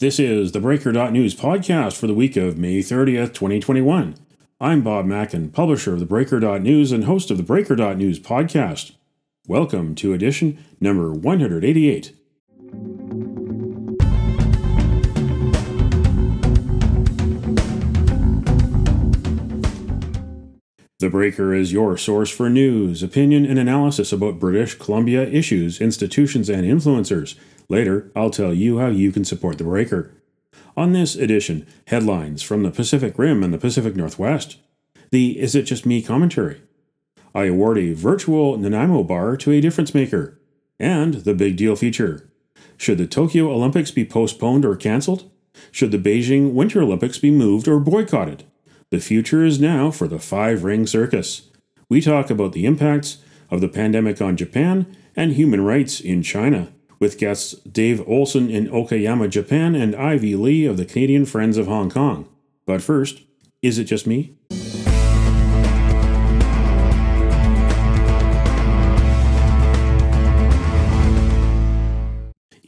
This is the Breaker.News podcast for the week of May 30th, 2021. I'm Bob Mackin, publisher of the Breaker.News and host of the Breaker.News podcast. Welcome to edition number 188. The Breaker is your source for news, opinion, and analysis about British Columbia issues, institutions, and influencers. Later, I'll tell you how you can support The Breaker. On this edition, headlines from the Pacific Rim and the Pacific Northwest. The Is It Just Me commentary. I award a virtual Nanaimo bar to a difference maker. And the Big Deal feature. Should the Tokyo Olympics be postponed or cancelled? Should the Beijing Winter Olympics be moved or boycotted? The future is now for the five ring circus. We talk about the impacts of the pandemic on Japan and human rights in China, with guests Dave Olson in Okayama, Japan, and Ivy Lee of the Canadian Friends of Hong Kong. But first, is it just me?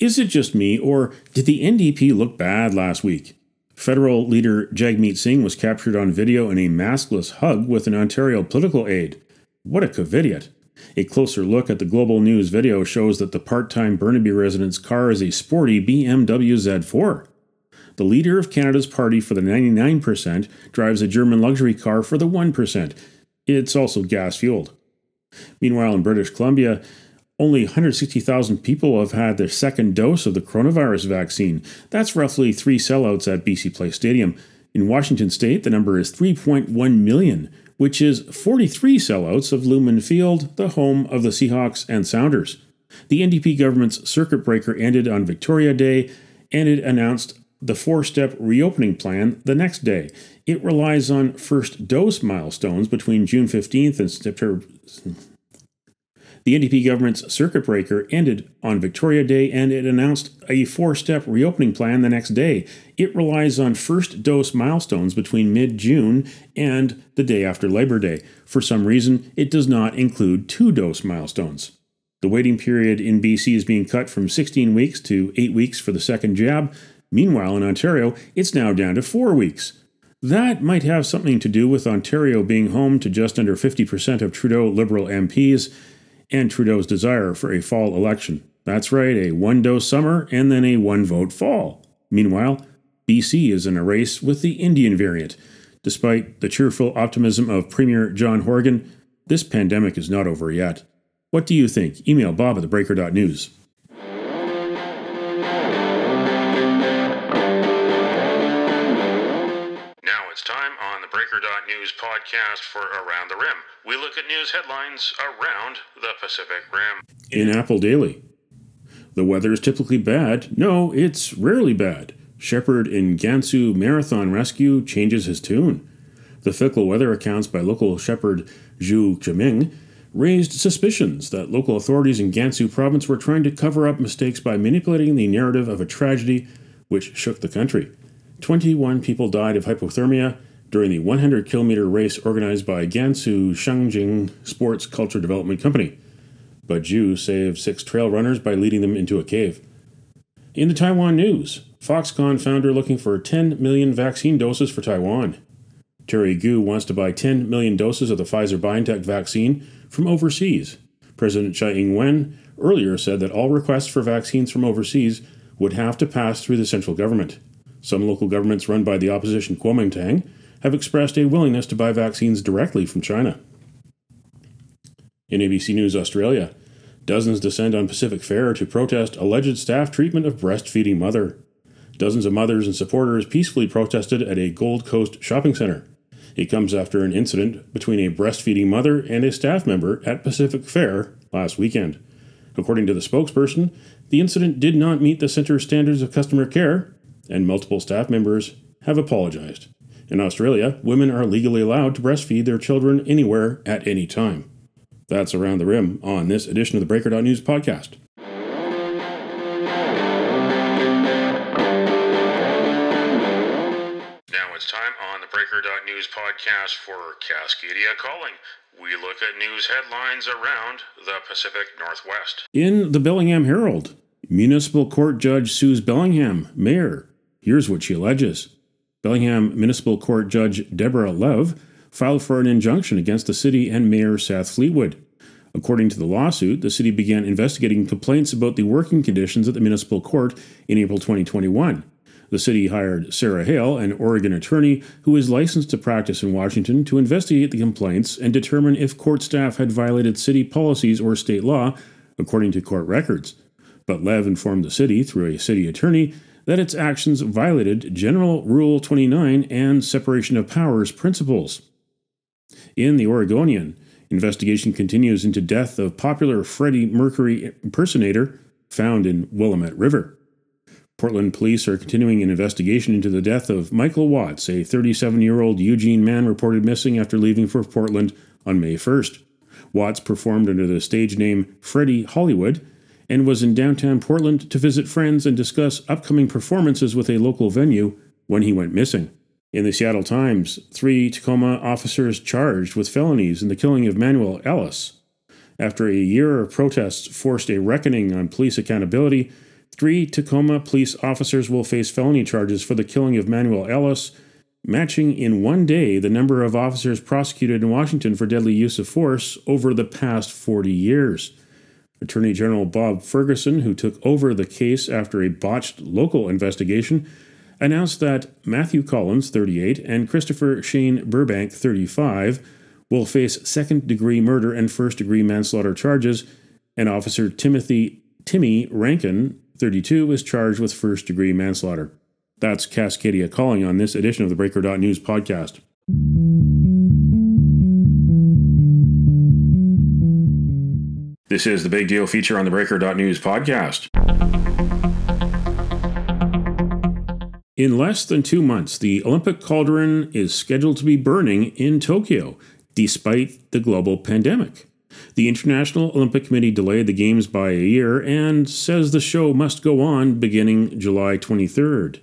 Is it just me, or did the NDP look bad last week? Federal leader Jagmeet Singh was captured on video in a maskless hug with an Ontario political aide. What a covidiot! A closer look at the Global News video shows that the part time Burnaby resident's car is a sporty BMW Z4. The leader of Canada's party for the 99% drives a German luxury car for the 1%. It's also gas fueled. Meanwhile, in British Columbia, only 160,000 people have had their second dose of the coronavirus vaccine. That's roughly three sellouts at BC Place Stadium. In Washington state, the number is 3.1 million, which is 43 sellouts of Lumen Field, the home of the Seahawks and Sounders. The NDP government's circuit breaker ended on Victoria Day, and it announced the four step reopening plan the next day. It relies on first dose milestones between June 15th and September. The NDP government's circuit breaker ended on Victoria Day and it announced a four step reopening plan the next day. It relies on first dose milestones between mid June and the day after Labor Day. For some reason, it does not include two dose milestones. The waiting period in BC is being cut from 16 weeks to 8 weeks for the second jab. Meanwhile, in Ontario, it's now down to 4 weeks. That might have something to do with Ontario being home to just under 50% of Trudeau Liberal MPs and Trudeau's desire for a fall election. That's right, a one dose summer and then a one vote fall. Meanwhile, BC is in a race with the Indian variant. Despite the cheerful optimism of Premier John Horgan, this pandemic is not over yet. What do you think? Email bob at thebreaker.news. Breaker.News podcast for Around the Rim. We look at news headlines around the Pacific Rim. In Apple Daily, the weather is typically bad. No, it's rarely bad. Shepherd in Gansu Marathon Rescue changes his tune. The fickle weather accounts by local shepherd Zhu Chiming raised suspicions that local authorities in Gansu province were trying to cover up mistakes by manipulating the narrative of a tragedy which shook the country. 21 people died of hypothermia during the 100 kilometer race organized by Gansu Shangjing Sports Culture Development Company. But Zhu saved six trail runners by leading them into a cave. In the Taiwan news, Foxconn founder looking for 10 million vaccine doses for Taiwan. Terry Gou wants to buy 10 million doses of the Pfizer BioNTech vaccine from overseas. President Tsai Ing wen earlier said that all requests for vaccines from overseas would have to pass through the central government. Some local governments run by the opposition Kuomintang have expressed a willingness to buy vaccines directly from China. In ABC News Australia, dozens descend on Pacific Fair to protest alleged staff treatment of breastfeeding mother. Dozens of mothers and supporters peacefully protested at a Gold Coast shopping center. It comes after an incident between a breastfeeding mother and a staff member at Pacific Fair last weekend. According to the spokesperson, the incident did not meet the center's standards of customer care, and multiple staff members have apologized. In Australia, women are legally allowed to breastfeed their children anywhere at any time. That's Around the Rim on this edition of the Breaker.News podcast. Now it's time on the Breaker.News podcast for Cascadia Calling. We look at news headlines around the Pacific Northwest. In the Bellingham Herald, Municipal Court Judge sues Bellingham Mayor Here's what she alleges. Bellingham Municipal Court Judge Deborah Lev filed for an injunction against the city and Mayor Seth Fleetwood. According to the lawsuit, the city began investigating complaints about the working conditions at the municipal court in April 2021. The city hired Sarah Hale, an Oregon attorney who is licensed to practice in Washington, to investigate the complaints and determine if court staff had violated city policies or state law, according to court records. But Lev informed the city, through a city attorney, that its actions violated General Rule 29 and separation of powers principles. In the Oregonian, investigation continues into death of popular Freddie Mercury impersonator found in Willamette River. Portland police are continuing an investigation into the death of Michael Watts, a 37 year old Eugene man reported missing after leaving for Portland on May 1st. Watts performed under the stage name Freddie Hollywood and was in downtown Portland to visit friends and discuss upcoming performances with a local venue when he went missing. In the Seattle Times, three Tacoma officers charged with felonies in the killing of Manuel Ellis. After a year of protests forced a reckoning on police accountability, Three Tacoma police officers will face felony charges for the killing of Manuel Ellis, matching in one day the number of officers prosecuted in Washington for deadly use of force over the past 40 years. Attorney General Bob Ferguson, who took over the case after a botched local investigation, announced that Matthew Collins, 38, and Christopher Shane Burbank, 35, will face second degree murder and first degree manslaughter charges, and Officer Timothy Timmy Rankin, 32 is charged with first degree manslaughter. That's Cascadia calling on this edition of the Breaker.News podcast. This is the Big Deal feature on the Breaker.News podcast. In less than two months, the Olympic cauldron is scheduled to be burning in Tokyo, despite the global pandemic. The International Olympic Committee delayed the Games by a year and says the show must go on beginning July 23rd.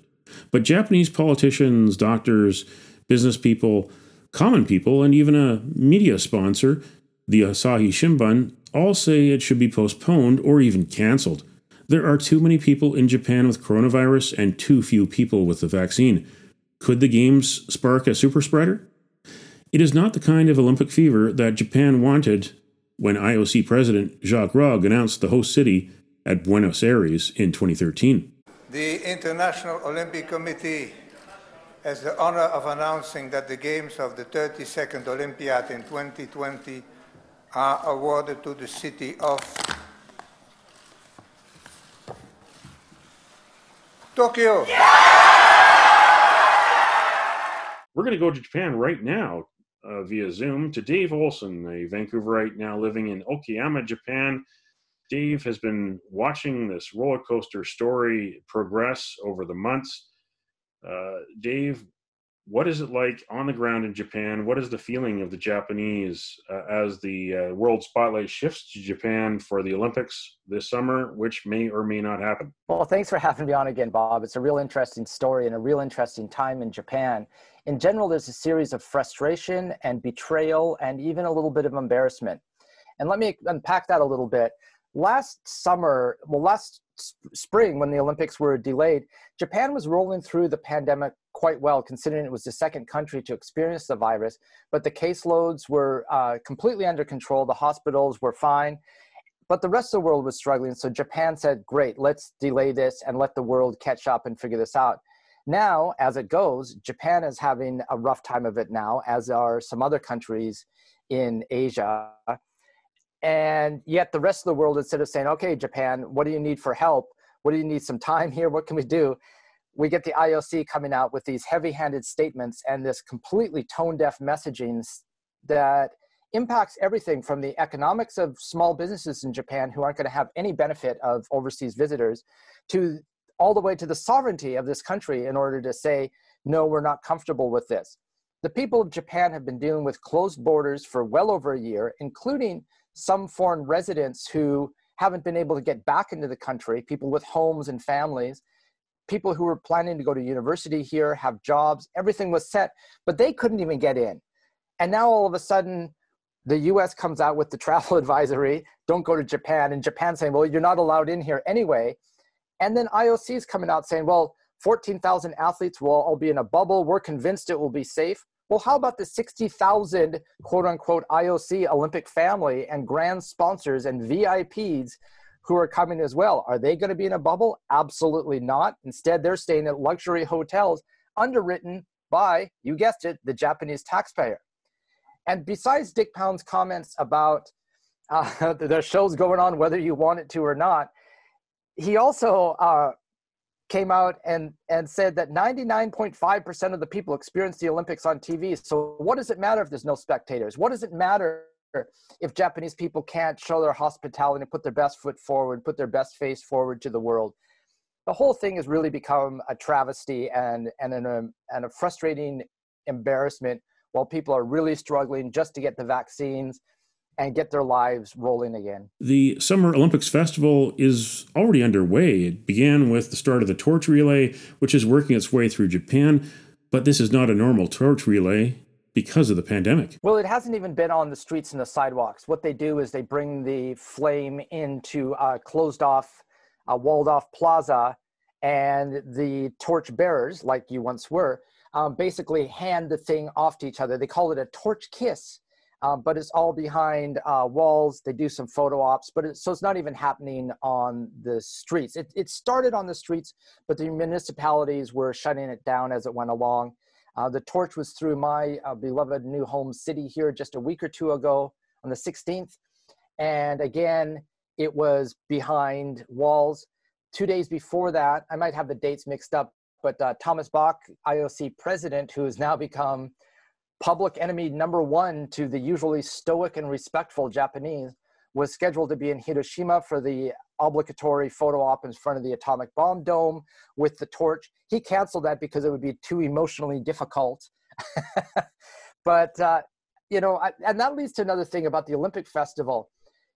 But Japanese politicians, doctors, business people, common people, and even a media sponsor, the Asahi Shimbun, all say it should be postponed or even canceled. There are too many people in Japan with coronavirus and too few people with the vaccine. Could the Games spark a super spreader? It is not the kind of Olympic fever that Japan wanted when IOC President Jacques Rogge announced the host city at Buenos Aires in 2013. The International Olympic Committee has the honor of announcing that the Games of the 32nd Olympiad in 2020 are awarded to the city of Tokyo. We're going to go to Japan right now uh, via Zoom to Dave Olson, a Vancouverite now living in Okayama, Japan. Dave has been watching this roller coaster story progress over the months. Uh, Dave, what is it like on the ground in Japan? What is the feeling of the Japanese uh, as the uh, world spotlight shifts to Japan for the Olympics this summer, which may or may not happen? Well, thanks for having me on again, Bob. It's a real interesting story and a real interesting time in Japan. In general, there's a series of frustration and betrayal and even a little bit of embarrassment. And let me unpack that a little bit. Last summer, well, last spring when the Olympics were delayed, Japan was rolling through the pandemic quite well, considering it was the second country to experience the virus. But the caseloads were uh, completely under control, the hospitals were fine. But the rest of the world was struggling. So Japan said, great, let's delay this and let the world catch up and figure this out. Now, as it goes, Japan is having a rough time of it now, as are some other countries in Asia. And yet, the rest of the world, instead of saying, okay, Japan, what do you need for help? What do you need some time here? What can we do? We get the IOC coming out with these heavy handed statements and this completely tone deaf messaging that impacts everything from the economics of small businesses in Japan who aren't going to have any benefit of overseas visitors to all the way to the sovereignty of this country in order to say, no, we're not comfortable with this. The people of Japan have been dealing with closed borders for well over a year, including some foreign residents who haven't been able to get back into the country, people with homes and families, people who were planning to go to university here, have jobs, everything was set, but they couldn't even get in. And now all of a sudden, the US comes out with the travel advisory don't go to Japan, and Japan saying, well, you're not allowed in here anyway. And then IOC is coming out saying, well, 14,000 athletes will all be in a bubble. We're convinced it will be safe. Well, how about the 60,000 quote unquote IOC Olympic family and grand sponsors and VIPs who are coming as well? Are they going to be in a bubble? Absolutely not. Instead, they're staying at luxury hotels underwritten by, you guessed it, the Japanese taxpayer. And besides Dick Pound's comments about uh, the show's going on whether you want it to or not, he also uh, came out and, and said that 99.5% of the people experience the Olympics on TV. So, what does it matter if there's no spectators? What does it matter if Japanese people can't show their hospitality put their best foot forward, put their best face forward to the world? The whole thing has really become a travesty and, and, an, um, and a frustrating embarrassment while people are really struggling just to get the vaccines and get their lives rolling again. The Summer Olympics Festival is already underway. It began with the start of the torch relay, which is working its way through Japan, but this is not a normal torch relay because of the pandemic. Well, it hasn't even been on the streets and the sidewalks. What they do is they bring the flame into a closed off, a walled off plaza, and the torch bearers, like you once were, um, basically hand the thing off to each other. They call it a torch kiss um, but it's all behind uh, walls. They do some photo ops, but it, so it's not even happening on the streets. It, it started on the streets, but the municipalities were shutting it down as it went along. Uh, the torch was through my uh, beloved new home city here just a week or two ago on the 16th. And again, it was behind walls. Two days before that, I might have the dates mixed up, but uh, Thomas Bach, IOC president, who has now become public enemy number one to the usually stoic and respectful Japanese, was scheduled to be in Hiroshima for the obligatory photo op in front of the atomic bomb dome with the torch. He canceled that because it would be too emotionally difficult. but, uh, you know, I, and that leads to another thing about the Olympic Festival.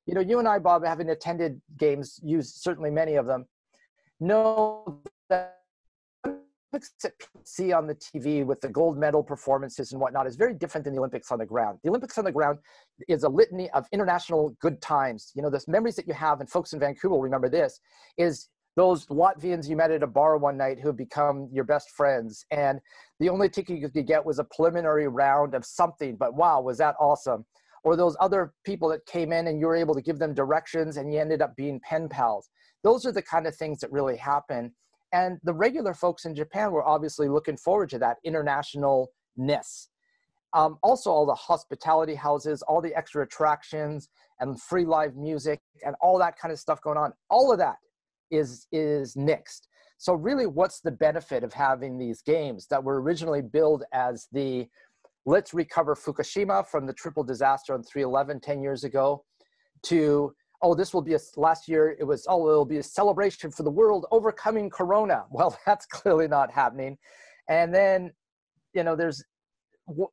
You know, you and I, Bob, having attended games, used certainly many of them, know that Olympics that people see on the TV with the gold medal performances and whatnot is very different than the Olympics on the ground. The Olympics on the ground is a litany of international good times. You know, the memories that you have, and folks in Vancouver will remember this, is those Latvians you met at a bar one night who have become your best friends. And the only ticket you could get was a preliminary round of something, but wow, was that awesome. Or those other people that came in and you were able to give them directions and you ended up being pen pals. Those are the kind of things that really happen and the regular folks in Japan were obviously looking forward to that internationalness. Um, also, all the hospitality houses, all the extra attractions, and free live music, and all that kind of stuff going on. All of that is is nixed. So, really, what's the benefit of having these games that were originally billed as the let's recover Fukushima from the triple disaster on 311 10 years ago to oh, this will be a last year it was oh it'll be a celebration for the world overcoming corona. Well, that's clearly not happening. And then, you know, there's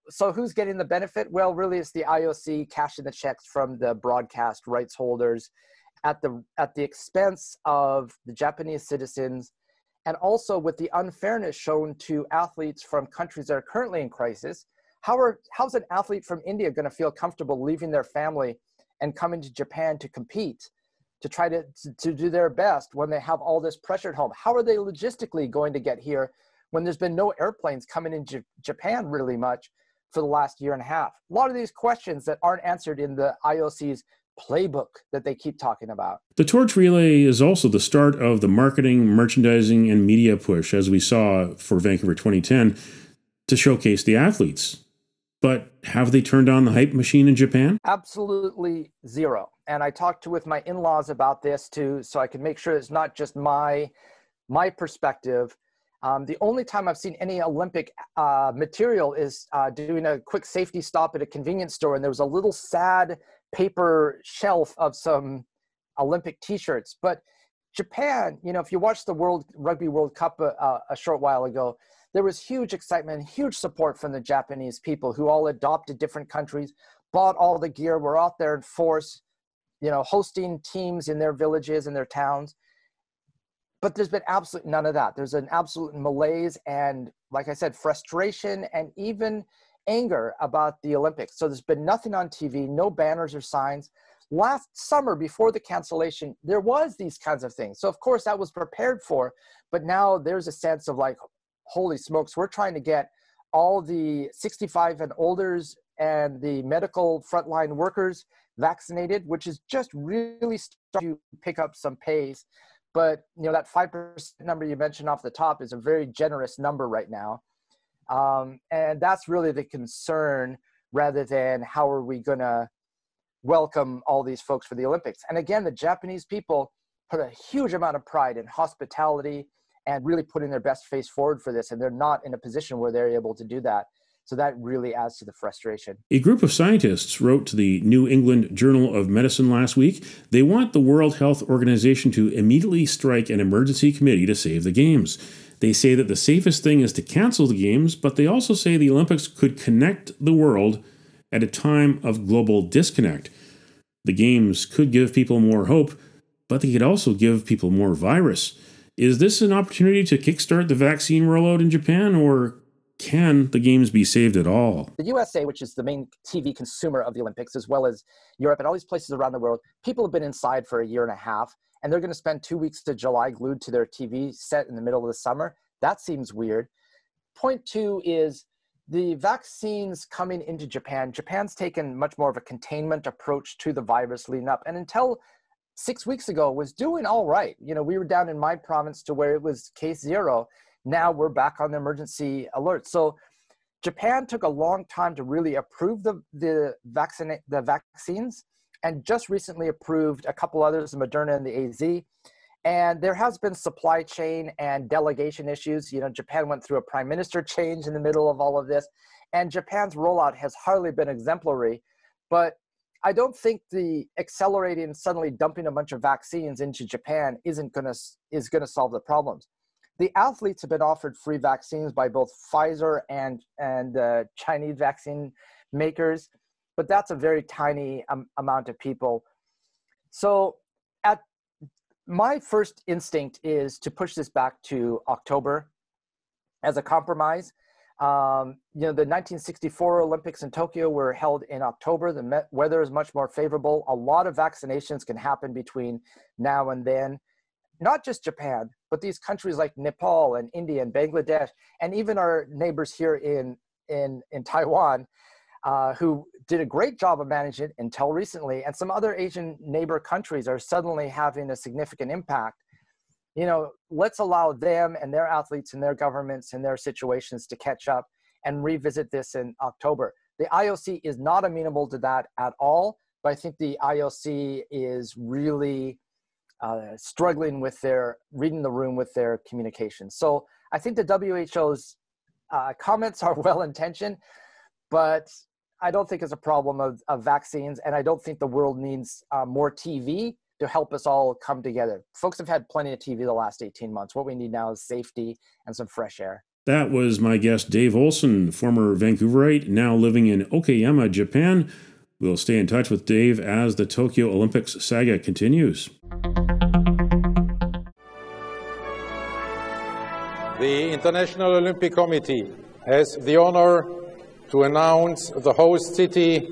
so who's getting the benefit? Well, really, it's the IOC cashing the checks from the broadcast rights holders at the at the expense of the Japanese citizens, and also with the unfairness shown to athletes from countries that are currently in crisis. How are how's an athlete from India going to feel comfortable leaving their family and coming to Japan to compete, to try to, to, do their best when they have all this pressure at home? How are they logistically going to get here when there's been no airplanes coming into Japan really much for the last year and a half? A lot of these questions that aren't answered in the IOC's playbook that they keep talking about. The torch relay is also the start of the marketing, merchandising, and media push, as we saw for Vancouver 2010, to showcase the athletes. But have they turned on the hype machine in Japan? Absolutely zero. And I talked to with my in-laws about this too, so I can make sure it's not just my my perspective. Um, the only time I've seen any Olympic uh, material is uh, doing a quick safety stop at a convenience store, and there was a little sad paper shelf of some Olympic T-shirts. But Japan, you know, if you watched the World Rugby World Cup uh, a short while ago, there was huge excitement, huge support from the Japanese people who all adopted different countries, bought all the gear, were out there in force, you know, hosting teams in their villages and their towns. But there's been absolutely none of that. There's an absolute malaise and, like I said, frustration and even anger about the Olympics. So there's been nothing on TV, no banners or signs. last summer before the cancellation there was these kinds of things so of course that was prepared for but now there's a sense of like holy smokes we're trying to get all the 65 and olders and the medical frontline workers vaccinated which is just really starting to pick up some pace but you know that 5% number you mentioned off the top is a very generous number right now um, and that's really the concern rather than how are we going to welcome all these folks for the Olympics. And again, the Japanese people put a huge amount of pride in hospitality and really putting their best face forward for this. And they're not in a position where they're able to do that. So that really adds to the frustration. A group of scientists wrote to the New England Journal of Medicine last week. They want the World Health Organization to immediately strike an emergency committee to save the Games. They say that the safest thing is to cancel the Games, but they also say the Olympics could connect the world at a time of global disconnect. The Games could give people more hope, but they could also give people more virus. Is this an opportunity to kickstart the vaccine rollout in Japan, or can the Games be saved at all? The USA, which is the main TV consumer of the Olympics, as well as Europe and all these places around the world, people have been inside for a year and a half, and they're going to spend two weeks to July glued to their TV set in the middle of the summer. That seems weird. Point two is the vaccines coming into Japan, Japan's taken much more of a containment approach to the virus leading up. And until six weeks ago was doing all right. You know, we were down in my province to where it was case zero. Now we're back on the emergency alert. So Japan took a long time to really approve the the vaccine the vaccines and just recently approved a couple others, the Moderna and the AZ. And there has been supply chain and delegation issues. You know, Japan went through a prime minister change in the middle of all of this, and Japan's rollout has hardly been exemplary. But I don't think the accelerating suddenly dumping a bunch of vaccines into Japan isn't gonna is gonna solve the problems. The athletes have been offered free vaccines by both Pfizer and and uh, Chinese vaccine makers, but that's a very tiny um, amount of people. So at my first instinct is to push this back to October as a compromise. Um, you know, the 1964 Olympics in Tokyo were held in October. The weather is much more favorable. A lot of vaccinations can happen between now and then. Not just Japan, but these countries like Nepal and India and Bangladesh, and even our neighbors here in in in Taiwan uh, who did a great job of managing it until recently, and some other Asian neighbor countries are suddenly having a significant impact. You know, let's allow them and their athletes and their governments and their situations to catch up and revisit this in October. The IOC is not amenable to that at all, but I think the IOC is really uh, struggling with their reading the room with their communication. So I think the WHO's uh, comments are well intentioned, but I don't think it's a problem of, of vaccines, and I don't think the world needs uh, more TV to help us all come together. Folks have had plenty of TV the last 18 months. What we need now is safety and some fresh air. That was my guest, Dave Olson, former Vancouverite, now living in Okayama, Japan. We'll stay in touch with Dave as the Tokyo Olympics saga continues. The International Olympic Committee has the honor to announce the host city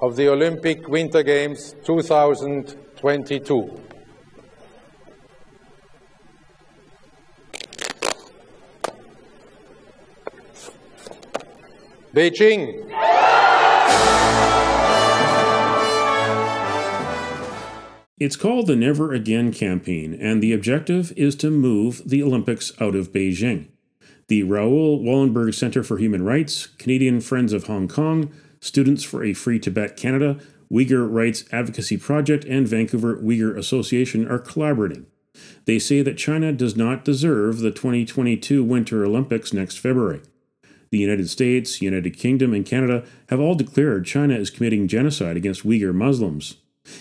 of the Olympic Winter Games 2022. Beijing. It's called the Never Again campaign, and the objective is to move the Olympics out of Beijing the Raoul Wallenberg Center for Human Rights, Canadian Friends of Hong Kong, Students for a Free Tibet Canada, Uyghur Rights Advocacy Project, and Vancouver Uyghur Association are collaborating. They say that China does not deserve the 2022 Winter Olympics next February. The United States, United Kingdom, and Canada have all declared China is committing genocide against Uyghur Muslims.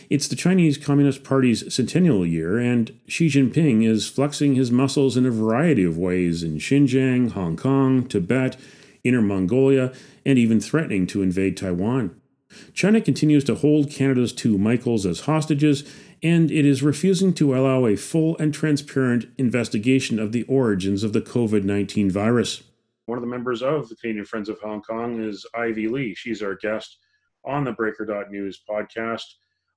It's the Chinese Communist Party's centennial year, and Xi Jinping is flexing his muscles in a variety of ways in Xinjiang, Hong Kong, Tibet, Inner Mongolia, and even threatening to invade Taiwan. China continues to hold Canada's two Michaels as hostages, and it is refusing to allow a full and transparent investigation of the origins of the COVID 19 virus. One of the members of the Canadian Friends of Hong Kong is Ivy Lee. She's our guest on the Breaker.News podcast.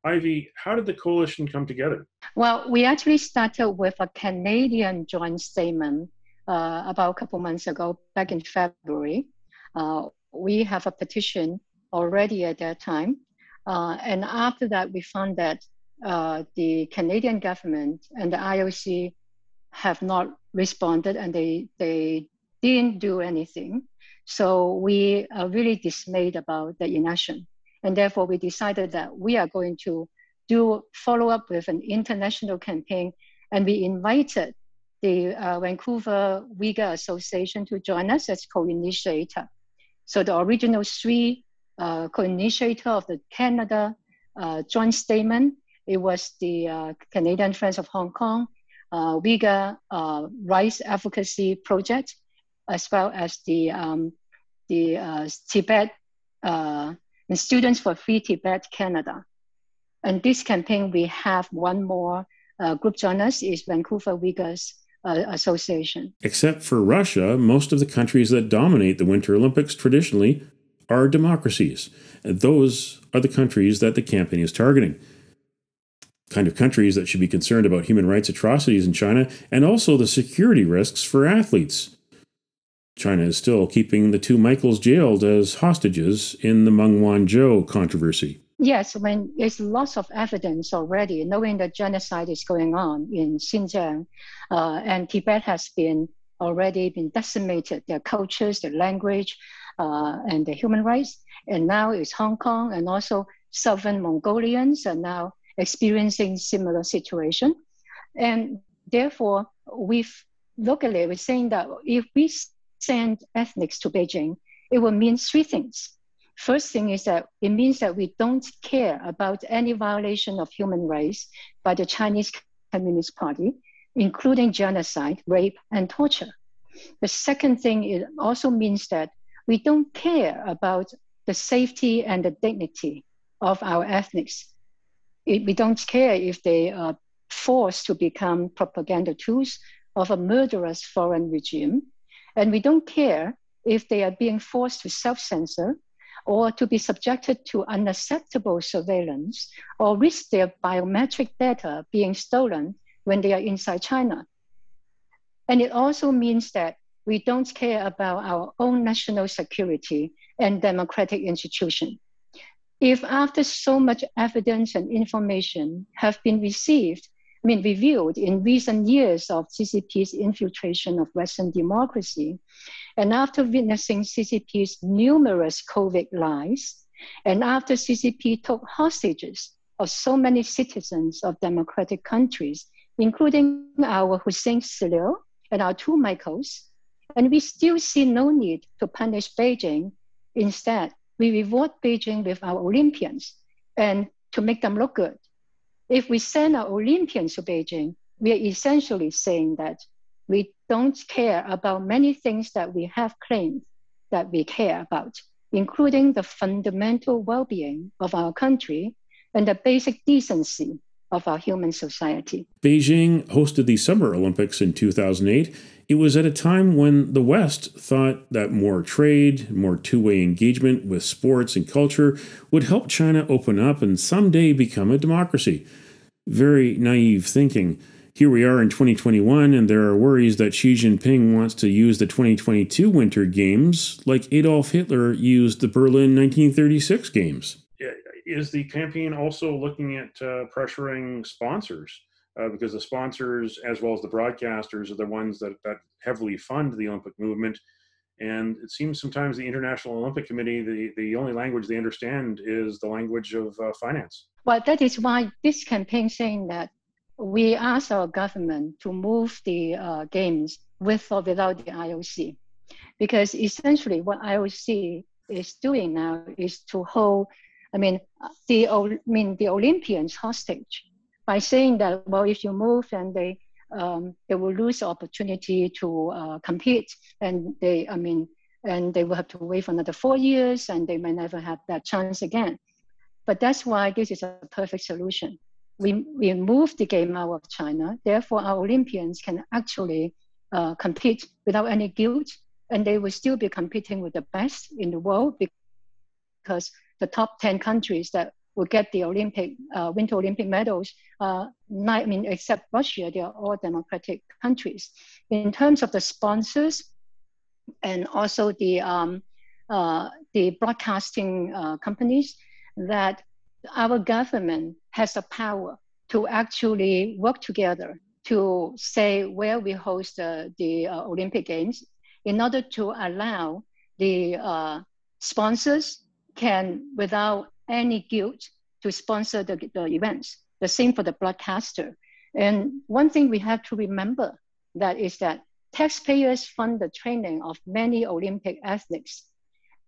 Ivy, how did the coalition come together? Well, we actually started with a Canadian joint statement uh, about a couple months ago, back in February. Uh, we have a petition already at that time. Uh, and after that, we found that uh, the Canadian government and the IOC have not responded and they, they didn't do anything. So we are really dismayed about the inaction. And therefore, we decided that we are going to do follow up with an international campaign. And we invited the uh, Vancouver Uyghur Association to join us as co-initiator. So the original three uh, co-initiator of the Canada uh, joint statement, it was the uh, Canadian Friends of Hong Kong, uh, Uyghur uh, Rights Advocacy Project, as well as the, um, the uh, Tibet Students for Free Tibet Canada. And this campaign, we have one more group join us, is Vancouver Uyghurs uh, association. Except for Russia, most of the countries that dominate the Winter Olympics traditionally are democracies. And those are the countries that the campaign is targeting. Kind of countries that should be concerned about human rights atrocities in China and also the security risks for athletes. China is still keeping the two Michaels jailed as hostages in the Meng Wanzhou controversy. Yes, when there's lots of evidence already, knowing that genocide is going on in Xinjiang, uh, and Tibet has been already been decimated, their cultures, their language, uh, and the human rights. And now it's Hong Kong, and also Southern Mongolians are now experiencing similar situation. And therefore, we've looked at it, we're saying that if we send ethnics to Beijing, it will mean three things. First thing is that it means that we don't care about any violation of human rights by the Chinese Communist Party, including genocide, rape, and torture. The second thing it also means that we don't care about the safety and the dignity of our ethnics. We don't care if they are forced to become propaganda tools of a murderous foreign regime. And we don't care if they are being forced to self censor or to be subjected to unacceptable surveillance or risk their biometric data being stolen when they are inside China. And it also means that we don't care about our own national security and democratic institution. If after so much evidence and information have been received I mean, revealed in recent years of CCP's infiltration of Western democracy. And after witnessing CCP's numerous COVID lies, and after CCP took hostages of so many citizens of democratic countries, including our Huseyin Celil and our two Michaels, and we still see no need to punish Beijing. Instead, we reward Beijing with our Olympians and to make them look good if we send our Olympians to Beijing, we are essentially saying that we don't care about many things that we have claimed that we care about, including the fundamental well being of our country and the basic decency of our human society. Beijing hosted the Summer Olympics in 2008. It was at a time when the West thought that more trade, more two way engagement with sports and culture would help China open up and someday become a democracy. Very naive thinking. Here we are in 2021, and there are worries that Xi Jinping wants to use the 2022 Winter Games like Adolf Hitler used the Berlin 1936 Games. Is the campaign also looking at uh, pressuring sponsors? Uh, because the sponsors, as well as the broadcasters, are the ones that, that heavily fund the Olympic movement. And it seems sometimes the International Olympic Committee, the, the only language they understand is the language of uh, finance. Well, that is why this campaign saying that we ask our government to move the uh, games with or without the IOC. Because essentially what IOC is doing now is to hold, I mean, the, I mean, the Olympians hostage by saying that, well, if you move and they, um, they will lose the opportunity to uh, compete and they, I mean, and they will have to wait for another four years and they may never have that chance again. But that's why this is a perfect solution. We, we move the game out of China, therefore our Olympians can actually uh, compete without any guilt, and they will still be competing with the best in the world because the top 10 countries that will get the Olympic uh, Winter Olympic medals. Uh, not, I mean, except Russia, they are all democratic countries. In terms of the sponsors and also the um, uh, the broadcasting uh, companies, that our government has the power to actually work together to say where we host the uh, Olympic Games in order to allow the uh, sponsors can, without any guilt, to sponsor the, the events. The same for the broadcaster. And one thing we have to remember that is that taxpayers fund the training of many Olympic athletes.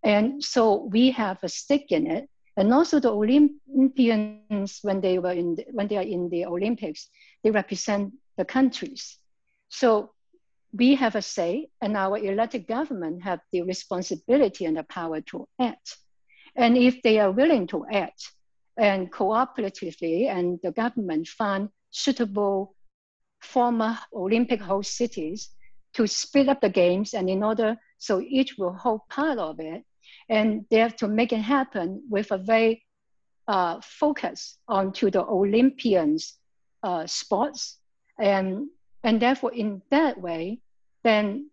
And so we have a stake in it. And also the Olympians, when they were in the, when they are in the Olympics, they represent the countries. So we have a say, and our elected government have the responsibility and the power to act. And if they are willing to act and cooperatively, and the government fund suitable former Olympic host cities to speed up the games, and in order so each will hold part of it, and they have to make it happen with a very uh, focus onto the Olympians uh, sports. And and therefore in that way then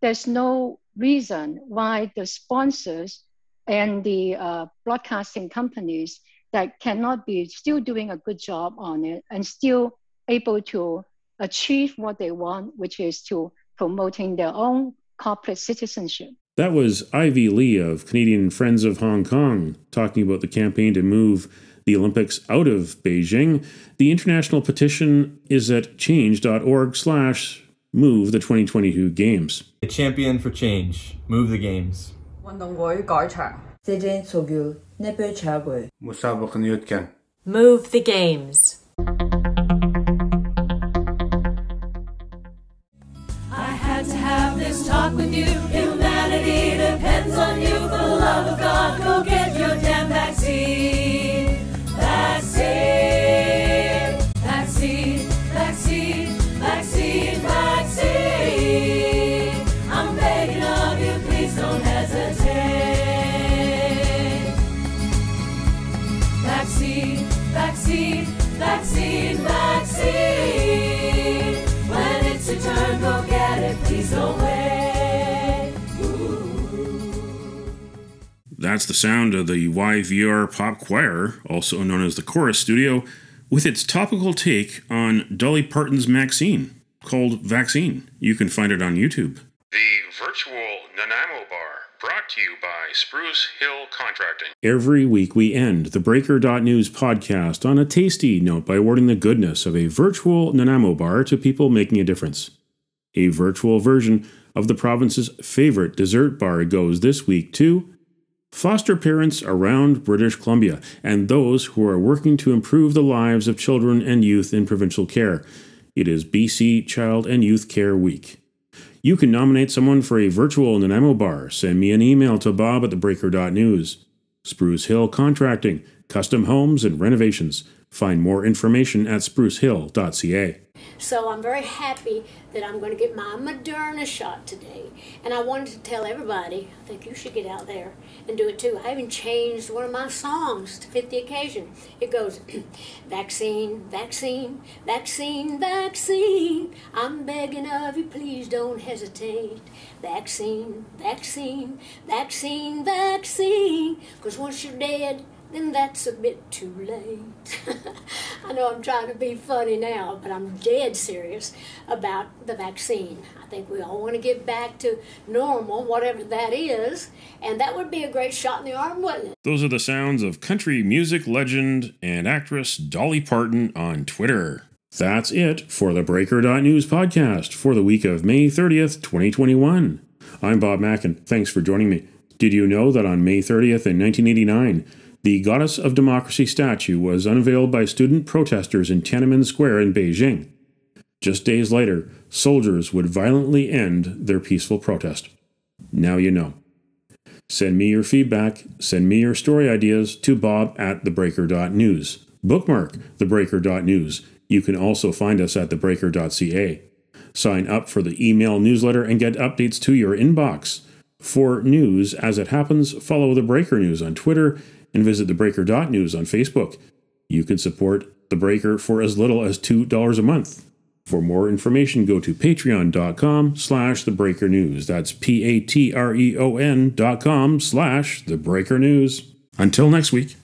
there's no reason why the sponsors and the uh, broadcasting companies that cannot be still doing a good job on it and still able to achieve what they want which is to promoting their own corporate citizenship that was Ivy Lee of Canadian Friends of Hong Kong talking about the campaign to move the Olympics out of Beijing. The international petition is at change.org slash move the 2022 games. A champion for change. Move the games. Move the games. I had to have this talk with you. Humanity depends on you. For the love of God, go get That's the sound of the YVR Pop Choir, also known as the Chorus Studio, with its topical take on Dolly Parton's Maxine, called Vaccine. You can find it on YouTube. The virtual Nanaimo Bar, brought to you by Spruce Hill Contracting. Every week we end the Breaker.news podcast on a tasty note by awarding the goodness of a virtual Nanaimo bar to people making a difference. A virtual version of the province's favorite dessert bar goes this week to foster parents around British Columbia and those who are working to improve the lives of children and youth in provincial care. It is BC Child and Youth Care Week. You can nominate someone for a virtual Nanaimo bar. Send me an email to bob at thebreaker.news. Spruce Hill Contracting, custom homes and renovations. Find more information at sprucehill.ca. So I'm very happy that I'm going to get my Moderna shot today. And I wanted to tell everybody, I think you should get out there and do it too. I even changed one of my songs to fit the occasion. It goes, vaccine, vaccine, vaccine, vaccine. I'm begging of you, please don't hesitate. Vaccine, vaccine, vaccine, vaccine. Because once you're dead, then that's a bit too late. I know I'm trying to be funny now, but I'm dead serious about the vaccine. I think we all want to get back to normal, whatever that is, and that would be a great shot in the arm, wouldn't it? Those are the sounds of country music legend and actress Dolly Parton on Twitter. That's it for the Breaker.news podcast for the week of May 30th, 2021. I'm Bob Mackin. Thanks for joining me. Did you know that on May 30th in 1989, the Goddess of Democracy statue was unveiled by student protesters in Tiananmen Square in Beijing. Just days later, soldiers would violently end their peaceful protest. Now you know. Send me your feedback, send me your story ideas to bob at thebreaker.news. Bookmark thebreaker.news. You can also find us at thebreaker.ca. Sign up for the email newsletter and get updates to your inbox. For news as it happens, follow the Breaker News on Twitter and visit thebreaker.news on Facebook. You can support The Breaker for as little as $2 a month. For more information, go to patreon.com slash the breaker news. That's P-A-T-R-E-O-N dot com slash the breaker news. Until next week.